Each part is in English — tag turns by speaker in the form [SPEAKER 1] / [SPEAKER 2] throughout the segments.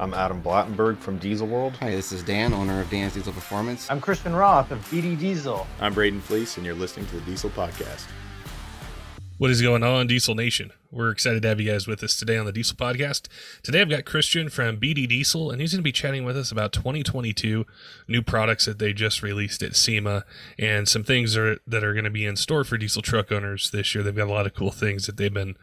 [SPEAKER 1] I'm Adam Blattenberg from Diesel World.
[SPEAKER 2] Hi, this is Dan, owner of Dan's Diesel Performance.
[SPEAKER 3] I'm Christian Roth of BD Diesel.
[SPEAKER 4] I'm Braden Fleece, and you're listening to the Diesel Podcast.
[SPEAKER 5] What is going on, Diesel Nation? We're excited to have you guys with us today on the Diesel Podcast. Today I've got Christian from BD Diesel, and he's going to be chatting with us about 2022 new products that they just released at SEMA and some things are, that are going to be in store for diesel truck owners this year. They've got a lot of cool things that they've been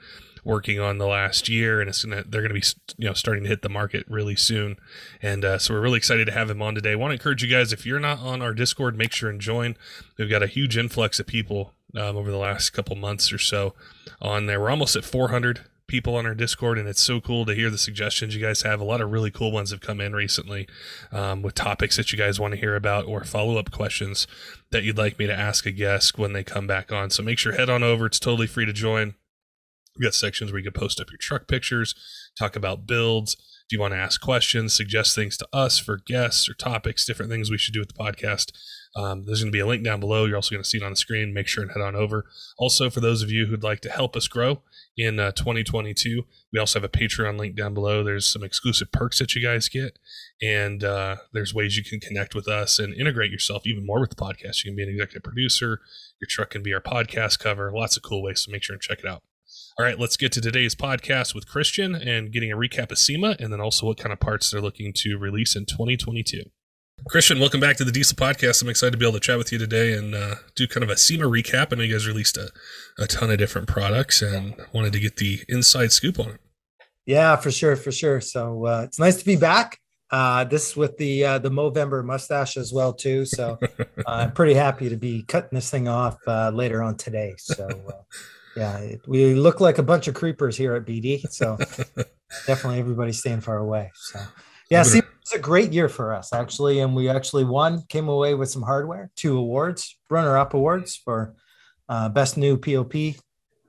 [SPEAKER 5] working on the last year, and it's gonna they're gonna be you know starting to hit the market really soon, and uh, so we're really excited to have him on today. I Want to encourage you guys if you're not on our Discord, make sure and join. We've got a huge influx of people um, over the last couple months or so on there. We're almost at 400 people on our Discord, and it's so cool to hear the suggestions you guys have. A lot of really cool ones have come in recently um, with topics that you guys want to hear about or follow up questions that you'd like me to ask a guest when they come back on. So make sure head on over. It's totally free to join. We've got sections where you can post up your truck pictures, talk about builds. If you want to ask questions, suggest things to us for guests or topics, different things we should do with the podcast. Um, there's going to be a link down below. You're also going to see it on the screen. Make sure and head on over. Also, for those of you who'd like to help us grow in uh, 2022, we also have a Patreon link down below. There's some exclusive perks that you guys get, and uh, there's ways you can connect with us and integrate yourself even more with the podcast. You can be an executive producer. Your truck can be our podcast cover. Lots of cool ways. So make sure and check it out. All right, let's get to today's podcast with Christian and getting a recap of SEMA and then also what kind of parts they're looking to release in 2022. Christian, welcome back to the Diesel Podcast. I'm excited to be able to chat with you today and uh, do kind of a SEMA recap. I know you guys released a, a ton of different products and wanted to get the inside scoop on it.
[SPEAKER 3] Yeah, for sure, for sure. So uh, it's nice to be back. Uh, this with the uh, the Movember mustache as well too. So uh, I'm pretty happy to be cutting this thing off uh, later on today. So yeah, we look like a bunch of creepers here at BD. So definitely everybody staying far away. So yeah, see, it was a great year for us actually, and we actually won, came away with some hardware, two awards, runner-up awards for uh, best new POP,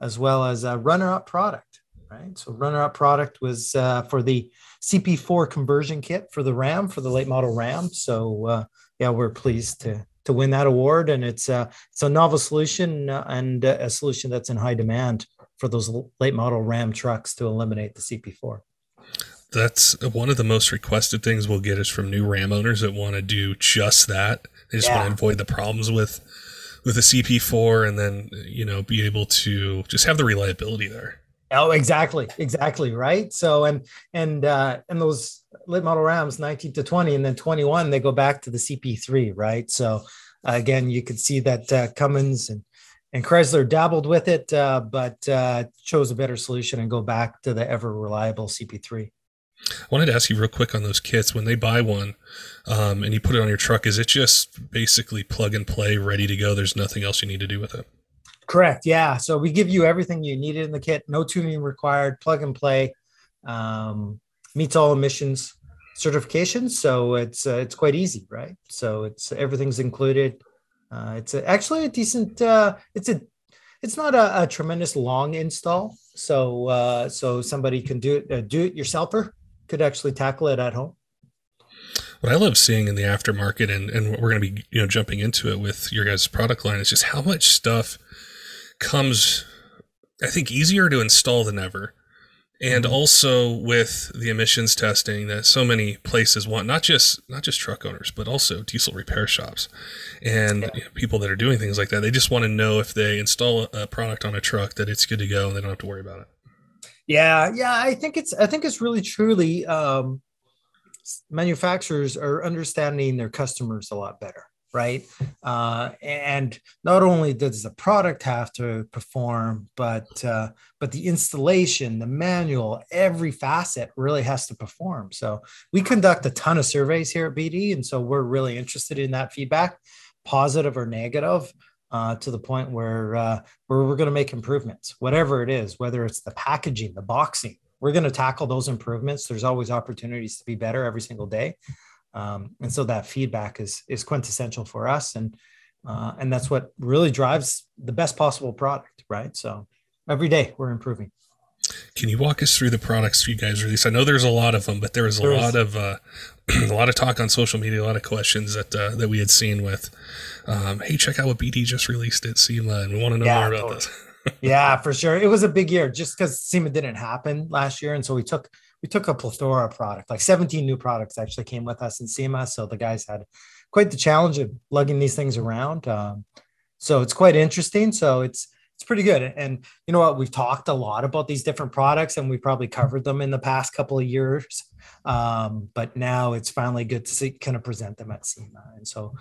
[SPEAKER 3] as well as a runner-up product. Right, so runner-up product was uh, for the CP4 conversion kit for the Ram for the late model Ram. So uh, yeah, we're pleased to to win that award, and it's a it's a novel solution uh, and a solution that's in high demand for those late model Ram trucks to eliminate the CP4
[SPEAKER 5] that's one of the most requested things we'll get is from new Ram owners that want to do just that. They just yeah. want to avoid the problems with with a CP4 and then you know be able to just have the reliability there.
[SPEAKER 3] Oh, exactly, exactly, right. So and and uh, and those late model Rams, 19 to 20, and then 21, they go back to the CP3, right? So uh, again, you could see that uh, Cummins and and Chrysler dabbled with it, uh, but uh, chose a better solution and go back to the ever reliable CP3.
[SPEAKER 5] I wanted to ask you real quick on those kits. When they buy one um, and you put it on your truck, is it just basically plug and play, ready to go? There's nothing else you need to do with it.
[SPEAKER 3] Correct. Yeah. So we give you everything you needed in the kit. No tuning required. Plug and play. Um, meets all emissions certifications. So it's uh, it's quite easy, right? So it's everything's included. Uh, it's a, actually a decent. Uh, it's a it's not a, a tremendous long install. So uh, so somebody can do it. Uh, do it yourselfer could actually tackle it at home.
[SPEAKER 5] What I love seeing in the aftermarket, and, and we're going to be you know jumping into it with your guys' product line, is just how much stuff comes. I think easier to install than ever, and also with the emissions testing that so many places want, not just not just truck owners, but also diesel repair shops and yeah. you know, people that are doing things like that. They just want to know if they install a product on a truck that it's good to go and they don't have to worry about it.
[SPEAKER 3] Yeah, yeah, I think it's I think it's really truly um, manufacturers are understanding their customers a lot better, right? Uh, and not only does the product have to perform, but uh, but the installation, the manual, every facet really has to perform. So we conduct a ton of surveys here at BD, and so we're really interested in that feedback, positive or negative uh, to the point where uh, where we're going to make improvements, whatever it is, whether it's the packaging, the boxing. We're going to tackle those improvements. There's always opportunities to be better every single day. Um, and so that feedback is is quintessential for us, and uh, and that's what really drives the best possible product, right? So every day we're improving.
[SPEAKER 5] Can you walk us through the products you guys release? I know there's a lot of them, but there was a there lot is. of uh, a lot of talk on social media, a lot of questions that uh, that we had seen with, um, "Hey, check out what BD just released at SEMA, and we want to know yeah, more about totally. this."
[SPEAKER 3] yeah, for sure. It was a big year just because SEMA didn't happen last year, and so we took we took a plethora of product, like 17 new products actually came with us in SEMA. So the guys had quite the challenge of lugging these things around. Um, so it's quite interesting. So it's it's pretty good. And you know what? We've talked a lot about these different products, and we probably covered them in the past couple of years. Um, but now it's finally good to see, kind of present them at SEMA. And so,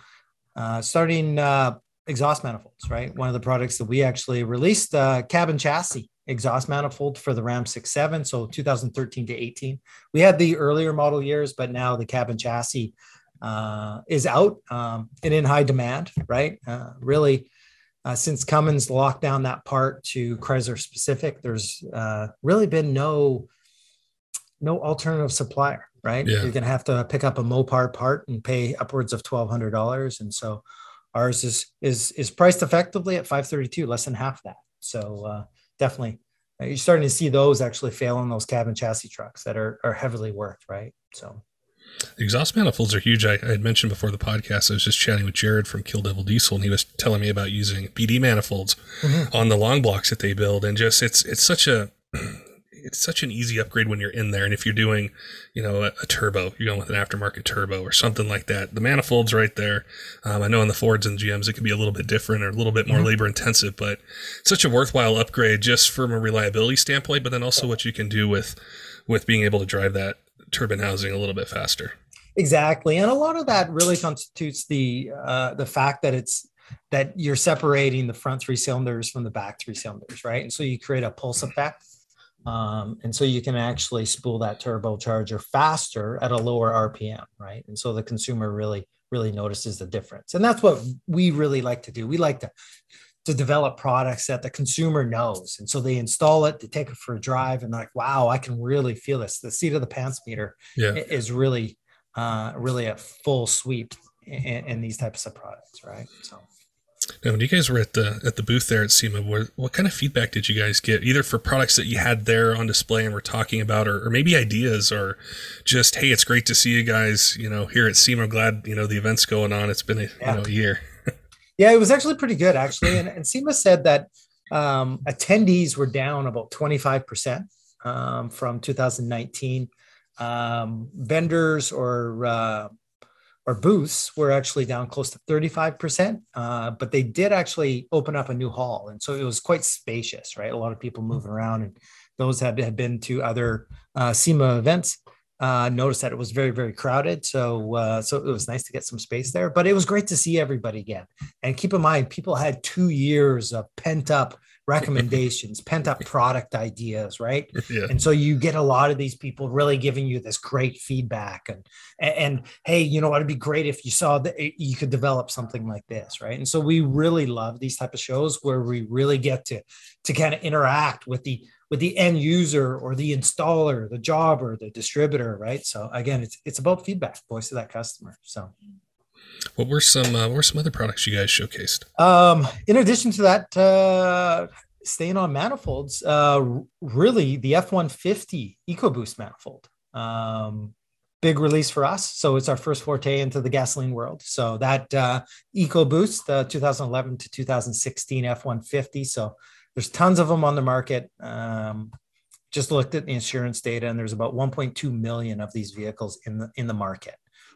[SPEAKER 3] uh, starting uh, exhaust manifolds, right? One of the products that we actually released, uh, cabin chassis exhaust manifold for the Ram 67. So 2013 to 18. We had the earlier model years, but now the cabin chassis uh, is out um, and in high demand, right? Uh, really, uh, since Cummins locked down that part to Chrysler specific, there's uh, really been no no alternative supplier, right? Yeah. You're going to have to pick up a Mopar part and pay upwards of twelve hundred dollars, and so ours is is is priced effectively at five thirty two, less than half that. So uh, definitely uh, you're starting to see those actually fail on those cabin chassis trucks that are, are heavily worked, right? So
[SPEAKER 5] exhaust manifolds are huge. I, I, had mentioned before the podcast, I was just chatting with Jared from Kill Devil Diesel, and he was telling me about using BD manifolds mm-hmm. on the long blocks that they build, and just it's it's such a it's such an easy upgrade when you're in there. And if you're doing, you know, a, a turbo, you're going with an aftermarket turbo or something like that. The manifold's right there. Um, I know in the Fords and GMs it can be a little bit different or a little bit more mm-hmm. labor intensive, but such a worthwhile upgrade just from a reliability standpoint, but then also what you can do with with being able to drive that turbine housing a little bit faster.
[SPEAKER 3] Exactly, and a lot of that really constitutes the uh, the fact that it's that you're separating the front three cylinders from the back three cylinders, right? And so you create a pulse effect um, and so you can actually spool that turbocharger faster at a lower RPM, right? And so the consumer really, really notices the difference. And that's what we really like to do. We like to to develop products that the consumer knows. And so they install it, they take it for a drive, and they're like, wow, I can really feel this. The seat of the pants meter yeah. is really, uh, really a full sweep in, in these types of products, right? So
[SPEAKER 5] now, when you guys were at the at the booth there at SEMA, what, what kind of feedback did you guys get, either for products that you had there on display and were talking about, or, or maybe ideas, or just hey, it's great to see you guys, you know, here at SEMA. glad you know the event's going on. It's been a yeah. you know a year.
[SPEAKER 3] yeah, it was actually pretty good actually, and, and SEMA said that um, attendees were down about twenty five percent um, from 2019. Um, vendors or uh, our booths were actually down close to 35%, uh, but they did actually open up a new hall. And so it was quite spacious, right? A lot of people moving around, and those that had been to other uh, SEMA events uh, noticed that it was very, very crowded. So, uh, so it was nice to get some space there, but it was great to see everybody again. And keep in mind, people had two years of pent up recommendations, pent up product ideas, right? Yeah. And so you get a lot of these people really giving you this great feedback and, and, and hey, you know, what it'd be great if you saw that eh, you could develop something like this, right? And so we really love these type of shows where we really get to to kind of interact with the with the end user or the installer, the jobber, the distributor, right? So again, it's it's about feedback, voice of that customer. So
[SPEAKER 5] what were some uh, what were some other products you guys showcased?
[SPEAKER 3] Um, in addition to that, uh, staying on manifolds, uh, really the F one fifty EcoBoost manifold. Um, big release for us. So it's our first forte into the gasoline world. So that uh, EcoBoost, the 2011 to 2016 F one fifty. So there's tons of them on the market. Um, just looked at the insurance data, and there's about 1.2 million of these vehicles in the in the market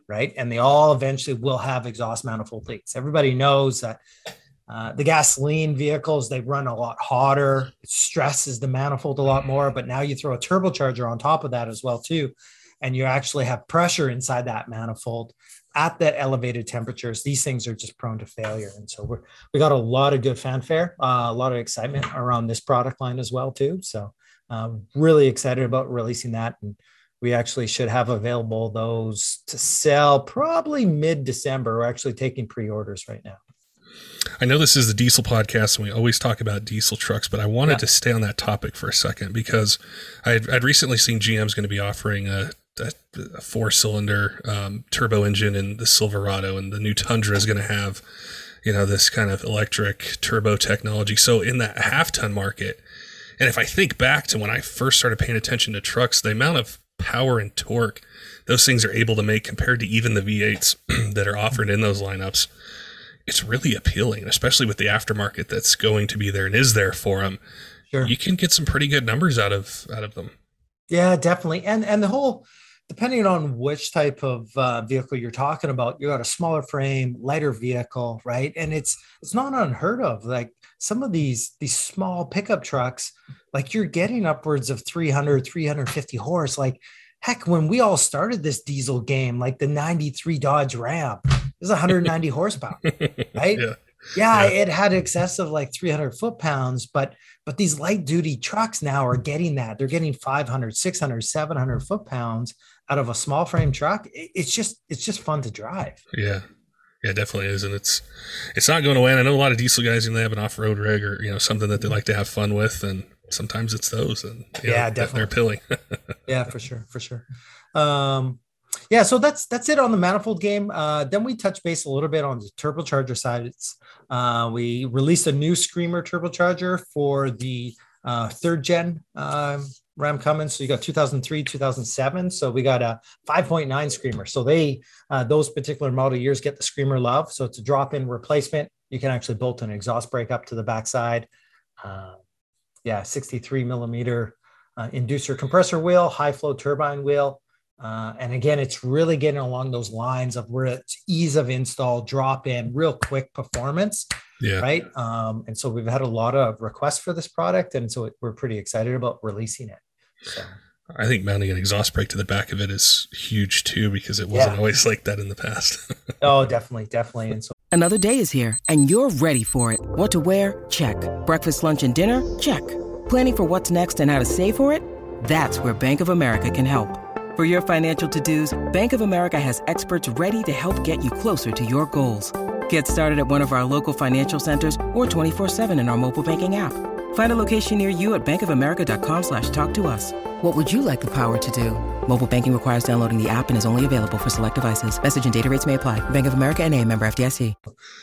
[SPEAKER 3] right? And they all eventually will have exhaust manifold leaks. Everybody knows that uh, the gasoline vehicles they run a lot hotter. It stresses the manifold a lot more. But now you throw a turbocharger on top of that as well too, and you actually have pressure inside that manifold at that elevated temperatures. These things are just prone to failure, and so we're we got a lot of good fanfare, uh, a lot of excitement around this product line as well too. So. Um, really excited about releasing that and we actually should have available those to sell probably mid December. We're actually taking pre orders right now.
[SPEAKER 5] I know this is the diesel podcast and we always talk about diesel trucks, but I wanted yeah. to stay on that topic for a second because I'd, I'd recently seen GM's going to be offering a a, a four cylinder um, turbo engine in the Silverado, and the new Tundra is going to have, you know, this kind of electric turbo technology. So in that half ton market, and if I think back to when I first started paying attention to trucks, the amount of power and torque those things are able to make compared to even the V8s that are offered in those lineups, it's really appealing, especially with the aftermarket that's going to be there and is there for them. Sure. You can get some pretty good numbers out of out of them.
[SPEAKER 3] Yeah, definitely. And and the whole depending on which type of uh, vehicle you're talking about, you got a smaller frame, lighter vehicle, right? And it's it's not unheard of. Like some of these these small pickup trucks, like you're getting upwards of 300, 350 horse. Like heck, when we all started this diesel game, like the 93 Dodge Ram, is 190 horsepower, right? Yeah. Yeah, yeah, it had excess of like 300 foot pounds, but but these light duty trucks now are getting that. They're getting 500, 600, 700 foot pounds out of a small frame truck. It's just it's just fun to drive.
[SPEAKER 5] Yeah. Yeah, definitely is, and it's it's not going away. And I know a lot of diesel guys, and they have an off road rig or you know something that they like to have fun with, and sometimes it's those, and
[SPEAKER 3] yeah, know, definitely
[SPEAKER 5] they're appealing.
[SPEAKER 3] yeah, for sure, for sure. Um, yeah, so that's that's it on the manifold game. Uh, then we touch base a little bit on the turbocharger side. Uh, we released a new Screamer turbocharger for the uh, third gen um, Ram Cummins. So you got 2003, 2007. So we got a 5.9 Screamer. So they uh, those particular model years get the Screamer love. So it's a drop-in replacement. You can actually bolt an exhaust brake up to the backside. Uh, yeah, 63 millimeter uh, inducer compressor wheel, high flow turbine wheel. Uh, and again, it's really getting along those lines of where it's ease of install, drop in, real quick performance. Yeah. Right. Um, and so we've had a lot of requests for this product. And so we're pretty excited about releasing it. So.
[SPEAKER 5] I think mounting an exhaust brake to the back of it is huge too, because it wasn't yeah. always like that in the past.
[SPEAKER 3] oh, definitely, definitely. And so
[SPEAKER 6] another day is here and you're ready for it. What to wear? Check. Breakfast, lunch, and dinner? Check. Planning for what's next and how to save for it? That's where Bank of America can help. For your financial to-dos, Bank of America has experts ready to help get you closer to your goals. Get started at one of our local financial centers or 24-7 in our mobile banking app. Find a location near you at bankofamerica.com slash talk to us. What would you like the power to do? Mobile banking requires downloading the app and is only available for select devices. Message and data rates may apply. Bank of America and a member FDIC.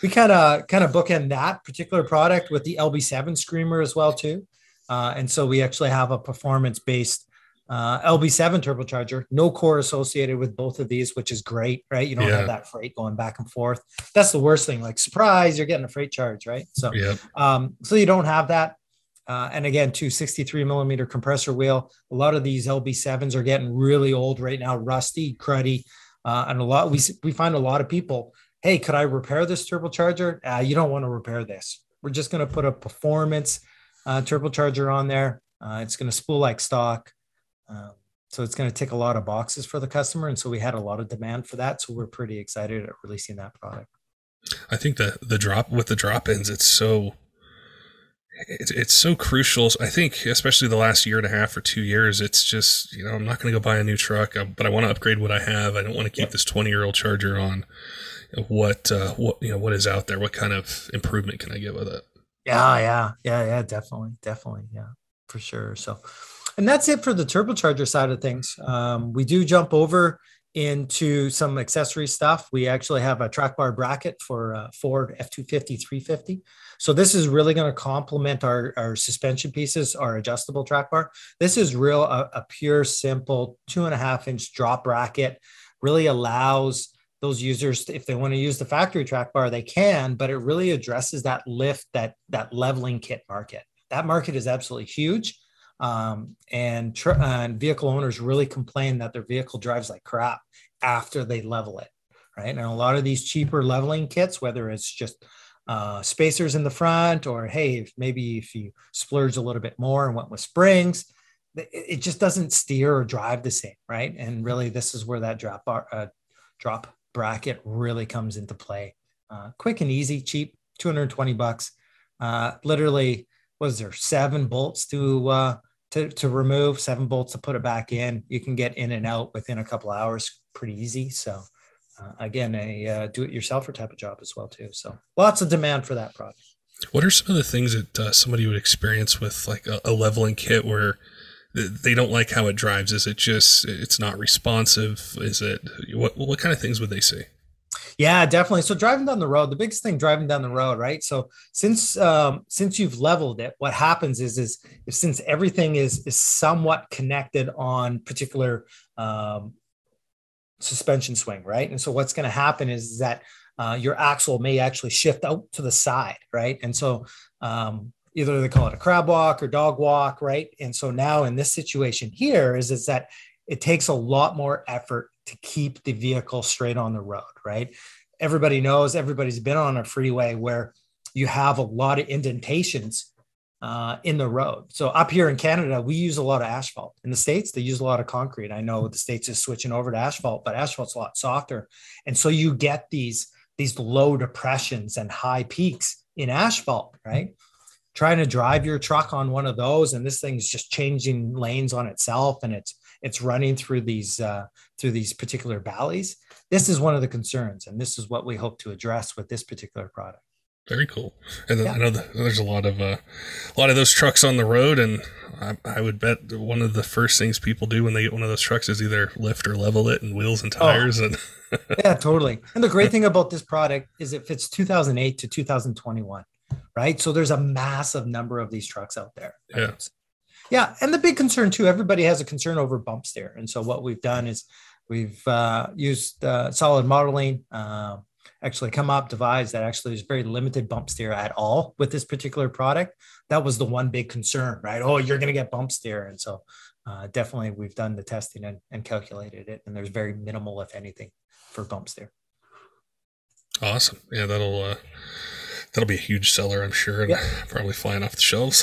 [SPEAKER 3] We kind of kind of bookend that particular product with the LB7 Screamer as well too. Uh, and so we actually have a performance-based uh, LB7 turbocharger, no core associated with both of these, which is great, right? You don't yeah. have that freight going back and forth. That's the worst thing. Like surprise, you're getting a freight charge, right? So, yeah. um, so you don't have that. Uh, and again, 263 millimeter compressor wheel. A lot of these LB7s are getting really old right now, rusty, cruddy. Uh, and a lot, we, we find a lot of people, hey, could I repair this turbocharger? Uh, you don't want to repair this. We're just going to put a performance uh, turbocharger on there. Uh, it's going to spool like stock. Um, so it's going to tick a lot of boxes for the customer. And so we had a lot of demand for that. So we're pretty excited at releasing that product.
[SPEAKER 5] I think the the drop with the drop ins, it's so it's, it's so crucial. I think, especially the last year and a half or two years, it's just, you know, I'm not going to go buy a new truck, uh, but I want to upgrade what I have. I don't want to keep yep. this 20 year old charger on. What, uh, what, you know, what is out there? What kind of improvement can I get with it?
[SPEAKER 3] Yeah, yeah, yeah, yeah, definitely, definitely, yeah, for sure. So, and that's it for the turbocharger side of things. Um, we do jump over into some accessory stuff. We actually have a track bar bracket for uh, Ford F250 350. So this is really going to complement our, our suspension pieces, our adjustable track bar. This is real, a, a pure, simple two and a half inch drop bracket, really allows those users, if they want to use the factory track bar, they can, but it really addresses that lift, that, that leveling kit market. That market is absolutely huge. Um, and, tr- and vehicle owners really complain that their vehicle drives like crap after they level it, right? And a lot of these cheaper leveling kits, whether it's just uh, spacers in the front, or hey, if maybe if you splurge a little bit more and went with springs, it, just doesn't steer or drive the same, right? And really, this is where that drop bar, uh, drop bracket really comes into play. Uh, quick and easy, cheap, 220 bucks. Uh, literally, was there seven bolts to uh, to to remove, seven bolts to put it back in. You can get in and out within a couple hours, pretty easy. So uh, again, a uh, do-it-yourselfer type of job as well too. So lots of demand for that product.
[SPEAKER 5] What are some of the things that uh, somebody would experience with like a, a, leveling kit where they don't like how it drives? Is it just it's not responsive? Is it what what kind of things would they say?
[SPEAKER 3] Yeah, definitely. So driving down the road, the biggest thing driving down the road, right? So since um, since you've leveled it, what happens is is if, since everything is is somewhat connected on particular um, suspension swing, right? And so what's going to happen is that uh, your axle may actually shift out to the side, right? And so um, either they call it a crab walk or dog walk, right? And so now in this situation here is is that it takes a lot more effort to keep the vehicle straight on the road, right? Everybody knows, everybody's been on a freeway where you have a lot of indentations uh, in the road. So up here in Canada, we use a lot of asphalt. In the states, they use a lot of concrete. I know the states is switching over to asphalt, but asphalt's a lot softer, and so you get these these low depressions and high peaks in asphalt, right? Trying to drive your truck on one of those, and this thing's just changing lanes on itself, and it's it's running through these uh, through these particular valleys. This is one of the concerns, and this is what we hope to address with this particular product.
[SPEAKER 5] Very cool. And yeah. I know that there's a lot of uh, a lot of those trucks on the road, and I, I, would bet one of the first things people do when they get one of those trucks is either lift or level it, and wheels and oh. tires. Oh. And
[SPEAKER 3] yeah, totally. And the great thing about this product is it fits 2008 to 2021, right? So there's a massive number of these trucks out there.
[SPEAKER 5] Yeah.
[SPEAKER 3] Yeah, and the big concern too. Everybody has a concern over bumps there, and so what we've done is we've uh, used uh, solid modeling. Uh, actually, come up devised that actually there's very limited bump steer at all with this particular product. That was the one big concern, right? Oh, you're going to get bump steer, and so uh, definitely we've done the testing and, and calculated it, and there's very minimal, if anything, for bump steer.
[SPEAKER 5] Awesome. Yeah, that'll uh, that'll be a huge seller, I'm sure, and probably flying off the shelves.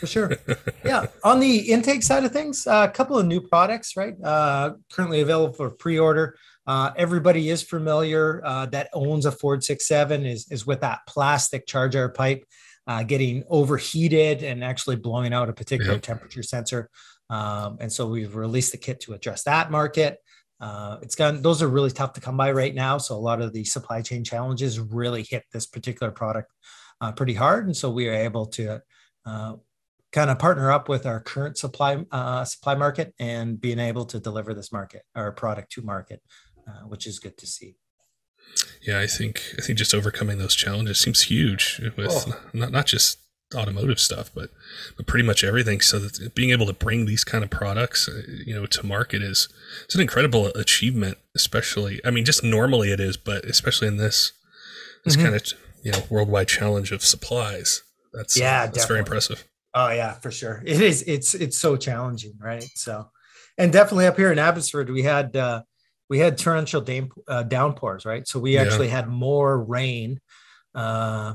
[SPEAKER 3] For sure. yeah. On the intake side of things, uh, a couple of new products, right? Uh, currently available for pre-order. Uh, everybody is familiar uh, that owns a Ford 6.7 is, is with that plastic charge air pipe uh, getting overheated and actually blowing out a particular temperature sensor. Um, and so we've released the kit to address that market. Uh, it's gone; those are really tough to come by right now. So a lot of the supply chain challenges really hit this particular product uh, pretty hard, and so we are able to uh, kind of partner up with our current supply uh, supply market and being able to deliver this market our product to market, uh, which is good to see.
[SPEAKER 5] Yeah, I think I think just overcoming those challenges seems huge with oh. not not just automotive stuff, but but pretty much everything. So that being able to bring these kind of products, uh, you know, to market is it's an incredible achievement. Especially, I mean, just normally it is, but especially in this this mm-hmm. kind of you know worldwide challenge of supplies. That's yeah, that's definitely. very impressive.
[SPEAKER 3] Oh yeah, for sure. It is. It's it's so challenging, right? So, and definitely up here in Abbotsford, we had uh, we had torrential down, uh, downpours, right? So we actually yeah. had more rain. Uh,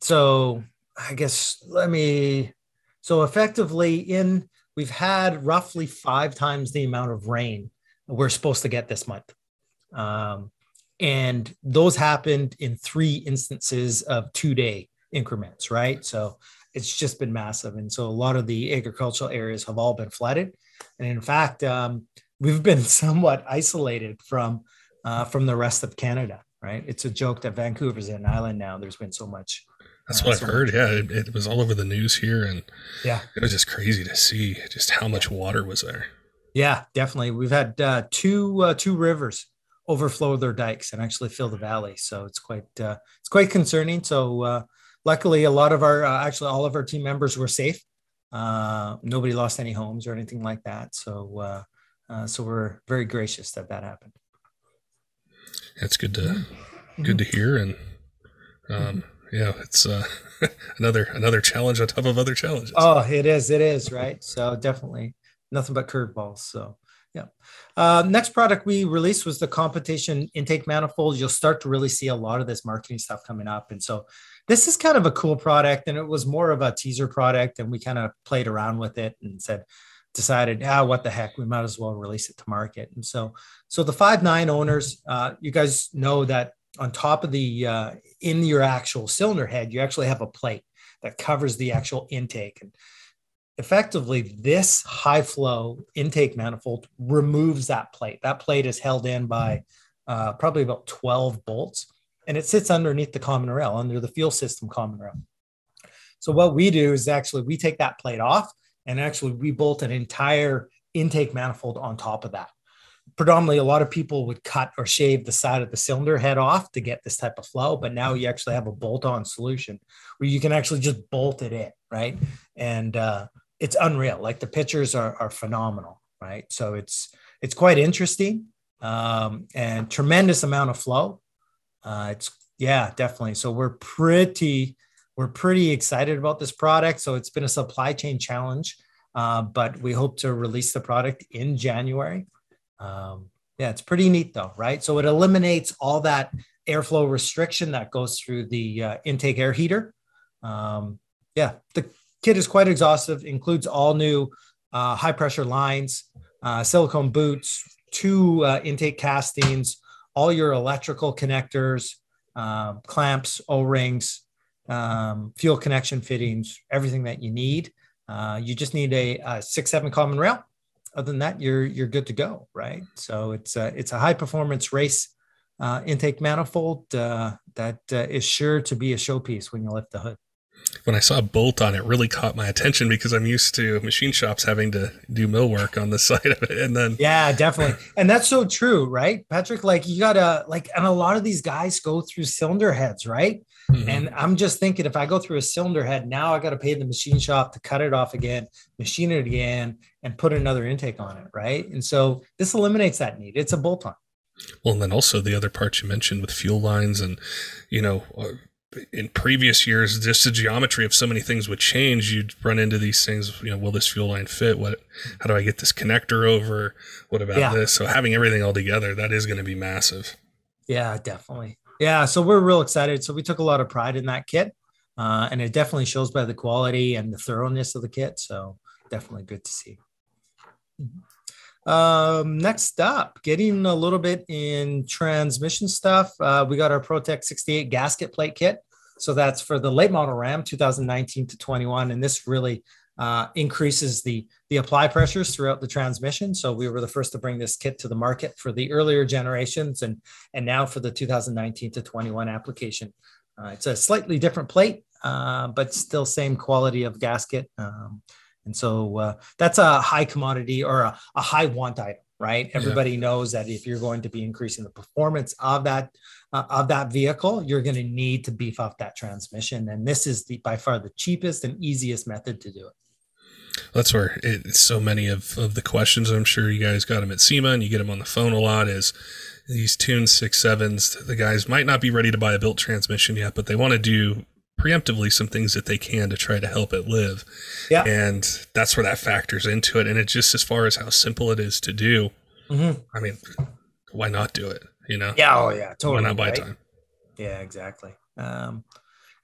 [SPEAKER 3] so I guess let me. So effectively, in we've had roughly five times the amount of rain we're supposed to get this month, um, and those happened in three instances of two day increments. Right, so it's just been massive, and so a lot of the agricultural areas have all been flooded, and in fact, um, we've been somewhat isolated from uh, from the rest of Canada. Right, it's a joke that Vancouver's an island now. There's been so much
[SPEAKER 5] that's what I've heard. Yeah, it, it, was all over the news here, and
[SPEAKER 3] yeah,
[SPEAKER 5] it was just crazy to see just how much water was there.
[SPEAKER 3] Yeah, definitely. We've had uh, two uh, two rivers overflow their dikes and actually fill the valley, so it's quite uh, it's quite concerning. So uh, luckily, a lot of our uh, actually all of our team members were safe. Uh, nobody lost any homes or anything like that. So so we're very gracious that that happened.
[SPEAKER 5] That's good to mm-hmm. good to hear, and um, mm-hmm yeah, it's uh, another another challenge on top of other challenges.
[SPEAKER 3] Oh, it is, it is, right? So definitely nothing but curveballs. So yeah. Uh, next product we released was the competition intake manifold. You'll start to really see a lot of this marketing stuff coming up, and so this is kind of a cool product, and it was more of a teaser product, and we kind of played around with it and said decided, ah, what the heck, we might as well release it to market. And so, so the five nine owners, uh, you guys know that on top of the uh, in your actual cylinder head, you actually have a plate that covers the actual intake. And effectively, this high flow intake manifold removes that plate. That plate is held in by uh, probably about 12 bolts, and it sits underneath the common rail, under the fuel system common rail. So what we do is actually we take that plate off and actually we bolt an entire intake manifold on top of that. Predominantly, a lot of people would cut or shave the side of the cylinder head off to get this type of flow, but now you actually have a bolt-on solution where you can actually just bolt it in, right? And uh, it's unreal. Like the pictures are, are phenomenal, right? So it's it's quite interesting um, and tremendous amount of flow. Uh, it's yeah, definitely. So we're pretty we're pretty excited about this product. So it's been a supply chain challenge, uh, but we hope to release the product in January. Um, yeah, it's pretty neat though, right? So it eliminates all that airflow restriction that goes through the uh, intake air heater. Um, yeah, the kit is quite exhaustive, includes all new uh, high pressure lines, uh, silicone boots, two uh, intake castings, all your electrical connectors, um, clamps, O rings, um, fuel connection fittings, everything that you need. Uh, you just need a, a, six seven common rail. Other than that, you're you're good to go, right? So it's a, it's a high performance race uh, intake manifold uh, that uh, is sure to be a showpiece when you lift the hood
[SPEAKER 5] when I saw a bolt on it really caught my attention because I'm used to machine shops having to do mill work on the side of it. And then
[SPEAKER 3] Yeah, definitely. and that's so true, right? Patrick, like you gotta like and a lot of these guys go through cylinder heads, right? Mm-hmm. And I'm just thinking if I go through a cylinder head, now I gotta pay the machine shop to cut it off again, machine it again, and put another intake on it, right? And so this eliminates that need. It's a bolt on.
[SPEAKER 5] Well, and then also the other parts you mentioned with fuel lines and, you know, uh, in previous years, just the geometry of so many things would change. You'd run into these things. You know, will this fuel line fit? What? How do I get this connector over? What about yeah. this? So having everything all together, that is going to be massive.
[SPEAKER 3] Yeah, definitely. Yeah, so we're real excited. So we took a lot of pride in that kit, uh, and it definitely shows by the quality and the thoroughness of the kit. So definitely good to see. Um, next up, getting a little bit in transmission stuff. Uh, we got our Protec 68 gasket plate kit. So that's for the late model Ram 2019 to 21. And this really uh, increases the, the apply pressures throughout the transmission. So we were the first to bring this kit to the market for the earlier generations and, and now for the 2019 to 21 application. Uh, it's a slightly different plate, uh, but still same quality of gasket. Um, and so uh, that's a high commodity or a, a high want item, right? Everybody yeah. knows that if you're going to be increasing the performance of that uh, of that vehicle, you're going to need to beef up that transmission, and this is the by far the cheapest and easiest method to do it.
[SPEAKER 5] That's where it, so many of, of the questions. I'm sure you guys got them at SEMA and you get them on the phone a lot. Is these Tune six sevens? The guys might not be ready to buy a built transmission yet, but they want to do preemptively some things that they can to try to help it live. Yeah. And that's where that factors into it. And it's just as far as how simple it is to do. Mm-hmm. I mean, why not do it? You know?
[SPEAKER 3] Yeah. Oh, yeah. Totally.
[SPEAKER 5] Why not buy right? time?
[SPEAKER 3] Yeah, exactly. Um,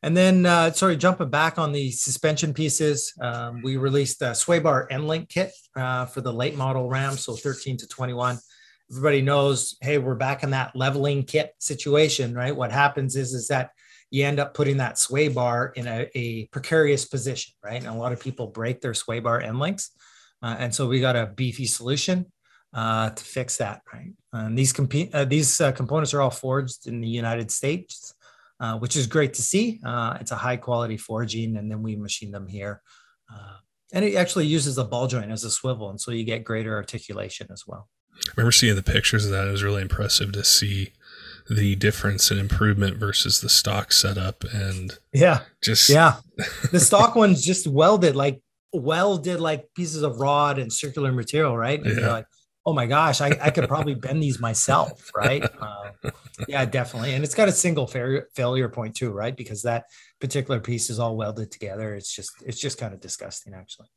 [SPEAKER 3] and then, uh, sorry, jumping back on the suspension pieces, um, we released a sway bar end link kit uh, for the late model Ram, so 13 to 21. Everybody knows, hey, we're back in that leveling kit situation, right? What happens is, is that you end up putting that sway bar in a, a precarious position, right? And a lot of people break their sway bar end links. Uh, and so we got a beefy solution uh, to fix that, right? And these comp- uh, these uh, components are all forged in the United States, uh, which is great to see. Uh, it's a high quality forging, and then we machine them here. and it actually uses a ball joint as a swivel, and so you get greater articulation as well.
[SPEAKER 5] I remember seeing the pictures of that. It was really impressive to see the difference and improvement versus the stock setup and
[SPEAKER 3] yeah
[SPEAKER 5] just
[SPEAKER 3] yeah the stock one's just welded like welded like pieces of rod and circular material right and yeah. like oh my gosh I, I could probably bend these myself right uh, yeah definitely. And it's got a single fair, failure point too right? Because that particular piece is all welded together. It's just it's just kind of disgusting actually.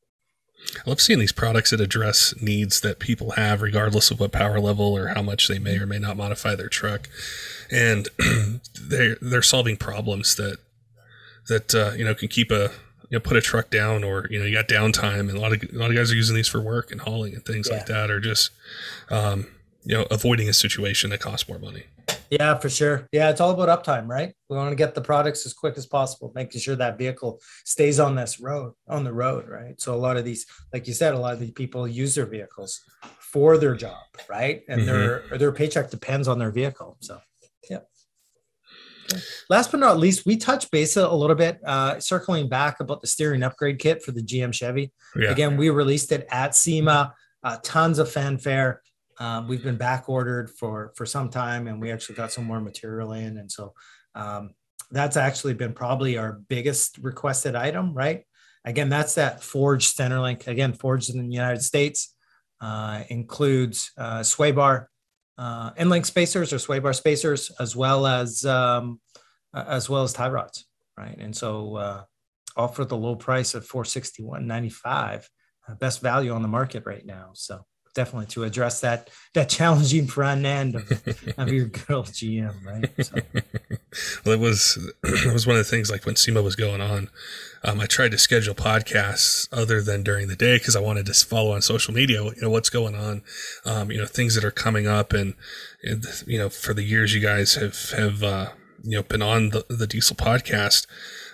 [SPEAKER 5] I love seeing these products that address needs that people have, regardless of what power level or how much they may or may not modify their truck, and they're they're solving problems that that uh, you know can keep a you know put a truck down or you know you got downtime, and a lot of a lot of guys are using these for work and hauling and things yeah. like that, or just um, you know avoiding a situation that costs more money.
[SPEAKER 3] Yeah, for sure. Yeah, it's all about uptime, right? We want to get the products as quick as possible, making sure that vehicle stays on this road, on the road, right? So a lot of these, like you said, a lot of these people use their vehicles for their job, right? And mm-hmm. their their paycheck depends on their vehicle. So, yeah. Last but not least, we touched base a little bit, uh, circling back about the steering upgrade kit for the GM Chevy. Yeah. Again, we released it at SEMA, uh, tons of fanfare. Um, we've been back ordered for for some time, and we actually got some more material in, and so um, that's actually been probably our biggest requested item. Right? Again, that's that forged Centerlink. Again, forged in the United States, uh, includes uh, sway bar, uh, link spacers or sway bar spacers, as well as um, as well as tie rods, right? And so, uh, all for the low price of four sixty one ninety five, uh, best value on the market right now. So definitely to address that that challenging front end of, of your girl GM, right? So.
[SPEAKER 5] well, it was it was one of the things like when SEMA was going on. Um, I tried to schedule podcasts other than during the day because I wanted to follow on social media, you know, what's going on, um, you know, things that are coming up, and, you know, for the years you guys have have uh, you know been on the the Diesel podcast.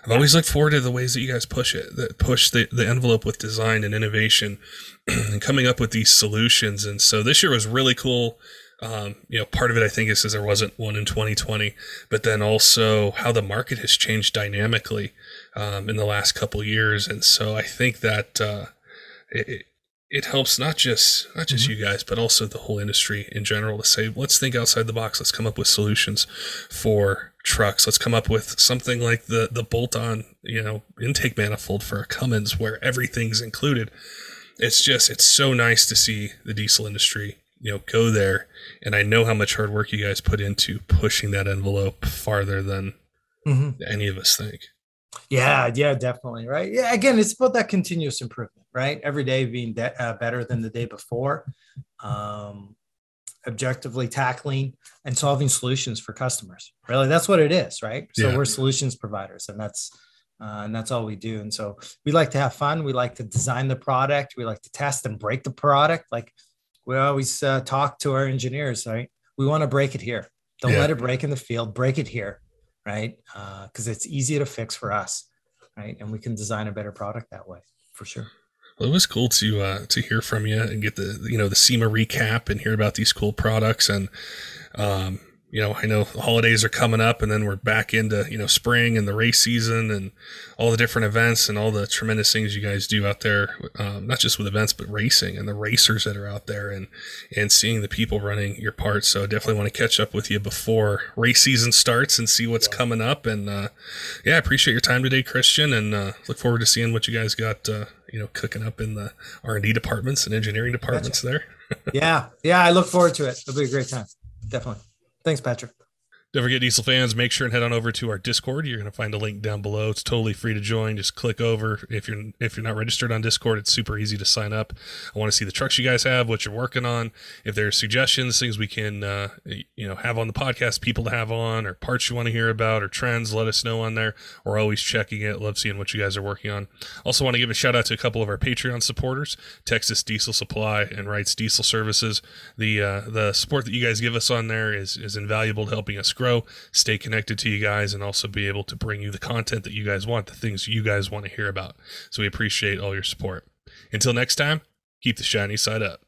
[SPEAKER 5] I've always looked forward to the ways that you guys push it, that push the, the envelope with design and innovation and coming up with these solutions. And so this year was really cool. Um, you know, part of it I think is because there wasn't one in 2020, but then also how the market has changed dynamically um, in the last couple years. And so I think that uh, it, it helps not just not just mm-hmm. you guys, but also the whole industry in general to say, let's think outside the box. Let's come up with solutions for trucks. Let's come up with something like the the bolt-on, you know, intake manifold for a Cummins where everything's included. It's just it's so nice to see the diesel industry, you know, go there. And I know how much hard work you guys put into pushing that envelope farther than mm-hmm. any of us think.
[SPEAKER 3] Yeah, yeah, definitely. Right. Yeah. Again, it's about that continuous improvement, right? Every day being de- uh, better than the day before. Um, objectively tackling and solving solutions for customers. Really, that's what it is, right? So yeah. we're solutions providers, and that's uh, and that's all we do. And so we like to have fun. We like to design the product. We like to test and break the product. Like we always uh, talk to our engineers, right? We want to break it here. Don't yeah. let it break in the field. Break it here, right? Because uh, it's easy to fix for us, right? And we can design a better product that way, for sure.
[SPEAKER 5] Well, it was cool to uh, to hear from you and get the you know the SEMA recap and hear about these cool products and um, you know I know the holidays are coming up and then we're back into you know spring and the race season and all the different events and all the tremendous things you guys do out there um, not just with events but racing and the racers that are out there and and seeing the people running your parts so I definitely want to catch up with you before race season starts and see what's yeah. coming up and uh, yeah I appreciate your time today Christian and uh, look forward to seeing what you guys got uh, you know cooking up in the R and D departments and engineering departments gotcha.
[SPEAKER 3] there. yeah, yeah, I look forward to it. It'll be a great time. Definitely. Thanks, Patrick.
[SPEAKER 5] Don't forget, Diesel fans, make sure and head on over to our Discord. You're going to find a link down below. It's totally free to join. Just click over. If you're if you're not registered on Discord, it's super easy to sign up. I want to see the trucks you guys have, what you're working on. If there's suggestions, things we can uh, you know have on the podcast, people to have on, or parts you want to hear about, or trends, let us know on there. We're always checking it. Love seeing what you guys are working on. Also, want to give a shout out to a couple of our Patreon supporters, Texas Diesel Supply and Wrights Diesel Services. The uh, the support that you guys give us on there is is invaluable to helping us grow. Stay connected to you guys and also be able to bring you the content that you guys want, the things you guys want to hear about. So we appreciate all your support. Until next time, keep the shiny side up.